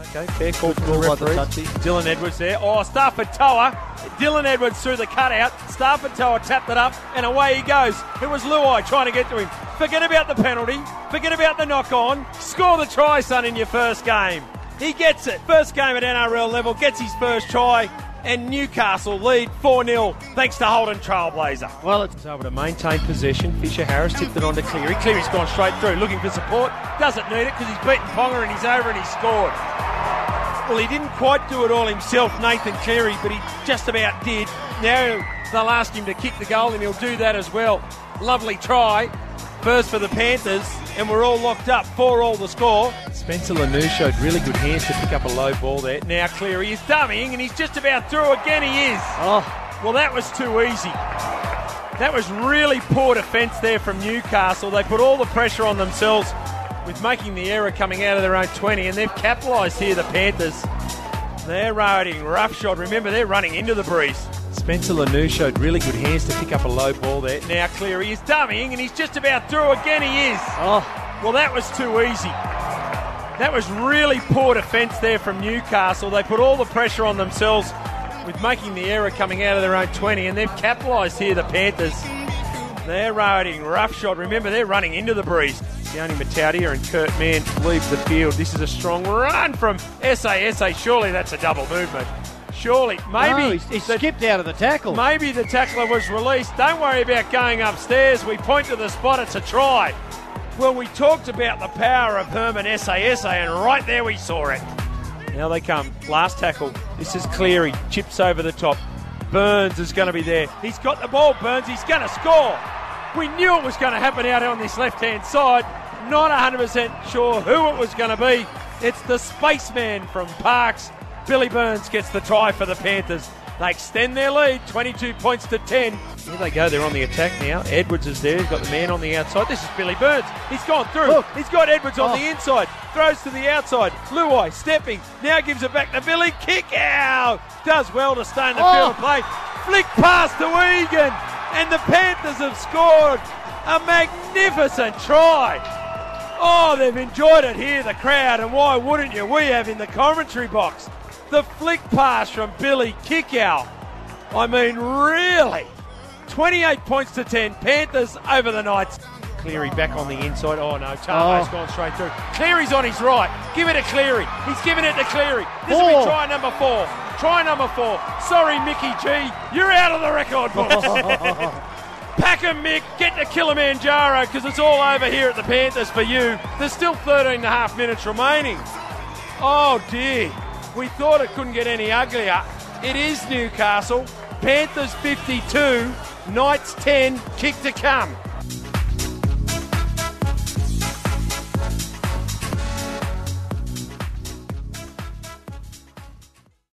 Okay, fair call from the call by the referee. Dylan Edwards there. Oh, Stafford Toa. Dylan Edwards through the cutout. Stafford Toa tapped it up, and away he goes. It was Luai trying to get to him. Forget about the penalty. Forget about the knock on. Score the try, son, in your first game. He gets it. First game at NRL level, gets his first try, and Newcastle lead 4 0 thanks to Holden Trailblazer. Well, it's It's able to maintain possession. Fisher Harris tipped it on to Cleary. Cleary's gone straight through, looking for support. Doesn't need it because he's beaten Ponga and he's over and he's scored. Well, he didn't quite do it all himself, Nathan Cleary, but he just about did. Now they'll ask him to kick the goal and he'll do that as well. Lovely try. First for the Panthers, and we're all locked up. 4 all the score. Spencer Leniu showed really good hands to pick up a low ball there. Now Cleary is dummying and he's just about through again. He is. oh, Well, that was too easy. That was really poor defence there from Newcastle. They put all the pressure on themselves with making the error coming out of their own 20, and they've capitalised here, the Panthers. They're riding roughshod. Remember, they're running into the breeze. Spencer Leniu showed really good hands to pick up a low ball there. Now Cleary is dummying, and he's just about through again. He is. oh, Well, that was too easy. That was really poor defence there from Newcastle. They put all the pressure on themselves with making the error coming out of their own 20, and they've capitalised here, the Panthers. They're riding roughshod. Remember, they're running into the breeze. Gianni Mataudia and Kurt Mann leave the field. This is a strong run from SASA. Surely that's a double movement. Surely. Maybe. no, he, he the- skipped out of the tackle. Maybe the tackler was released. Don't worry about going upstairs. We point to the spot. It's a try. Well, we talked about the power of Herman SASA, and right there we saw it. Now they come. Last tackle. This is Cleary. Chips over the top. Burns is going to be there. He's got the ball, Burns. He's going to score. We knew it was going to happen out on this left hand side. Not 100% sure who it was going to be. It's the spaceman from Parkes. Billy Burns gets the try for the Panthers. They extend their lead, 22 points to 10. Here they go, they're on the attack now. Edwards is there, he's got the man on the outside. This is Billy Burns. He's gone through. Look. He's got Edwards on Oh. the inside. Throws to the outside. Luai stepping. Now gives it back to Billy. Kick out. Does well to stay in the Oh. field of oh. play. Flick pass to Egan. And the Panthers have scored a magnificent try. Oh, they've enjoyed it here, the crowd, and why wouldn't you? We have in the commentary box the flick pass from Billy Kickout. I mean, really? 28 points to 10. Panthers over the Knights. Cleary back on the inside. Oh no, Tarbo's Oh. gone straight through. Cleary's on his right. Give it to Cleary. He's giving it to Cleary. This will Four. be try number four. Try number four. Sorry, Mickey G. You're out of the record books. Pack 'em, Mick. Get to Kilimanjaro because it's all over here at the Panthers for you. There's still 13 and a half minutes remaining. Oh dear. We thought it couldn't get any uglier. It is Newcastle. Panthers 52, Knights 10, kick to come.